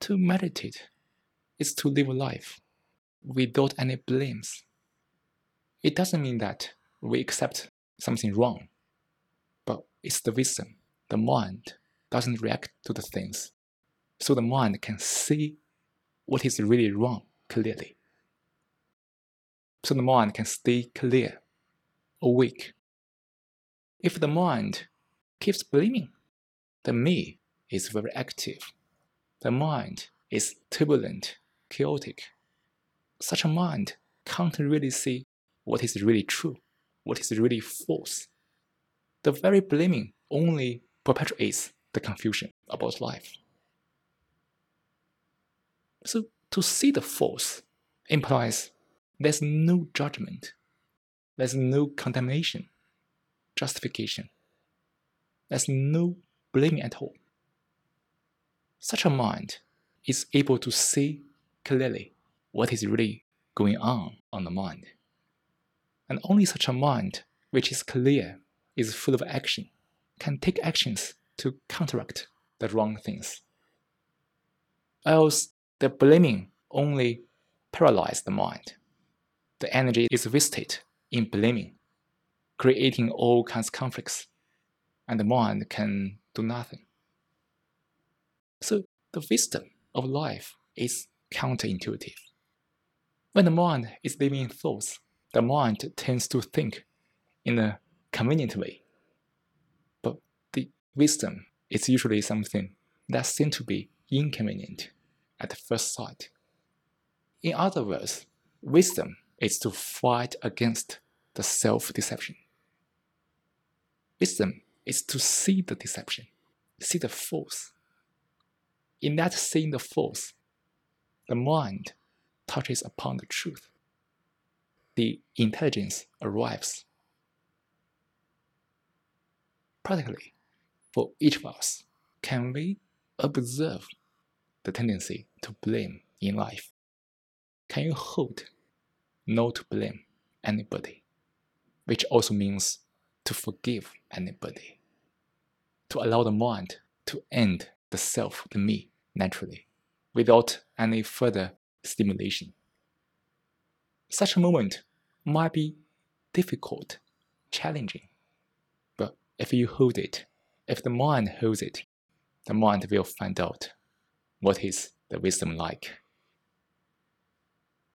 To meditate is to live life without any blames. It doesn't mean that we accept something wrong, but it's the wisdom. The mind doesn't react to the things, so the mind can see what is really wrong clearly. So the mind can stay clear, awake. If the mind keeps blaming, the me is very active. The mind is turbulent, chaotic. Such a mind can't really see what is really true, what is really false. The very blaming only perpetuates the confusion about life. So to see the false implies there's no judgment, there's no condemnation, justification, there's no blaming at all. Such a mind is able to see clearly what is really going on on the mind. And only such a mind which is clear, is full of action, can take actions to counteract the wrong things. Else, the blaming only paralyzes the mind. The energy is wasted in blaming, creating all kinds of conflicts, and the mind can do nothing. So, the wisdom of life is counterintuitive. When the mind is living in thoughts, the mind tends to think in a convenient way. But the wisdom is usually something that seems to be inconvenient at first sight. In other words, wisdom is to fight against the self deception. Wisdom is to see the deception, see the false. In that seeing the false, the mind touches upon the truth. The intelligence arrives. Practically, for each of us, can we observe the tendency to blame in life? Can you hold not to blame anybody, which also means to forgive anybody, to allow the mind to end the self, the me, naturally, without any further stimulation. Such a moment might be difficult, challenging, but if you hold it, if the mind holds it, the mind will find out what is the wisdom like.